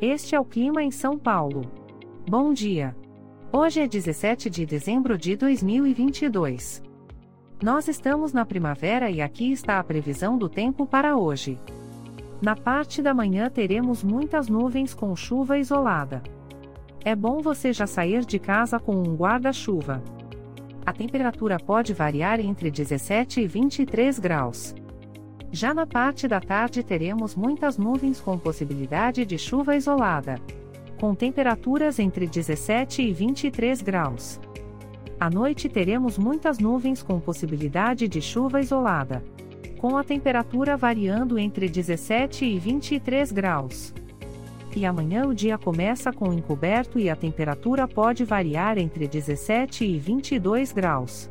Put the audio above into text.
Este é o clima em São Paulo. Bom dia. Hoje é 17 de dezembro de 2022. Nós estamos na primavera e aqui está a previsão do tempo para hoje. Na parte da manhã teremos muitas nuvens com chuva isolada. É bom você já sair de casa com um guarda-chuva. A temperatura pode variar entre 17 e 23 graus. Já na parte da tarde teremos muitas nuvens com possibilidade de chuva isolada. Com temperaturas entre 17 e 23 graus. À noite teremos muitas nuvens com possibilidade de chuva isolada. Com a temperatura variando entre 17 e 23 graus. E amanhã o dia começa com encoberto e a temperatura pode variar entre 17 e 22 graus.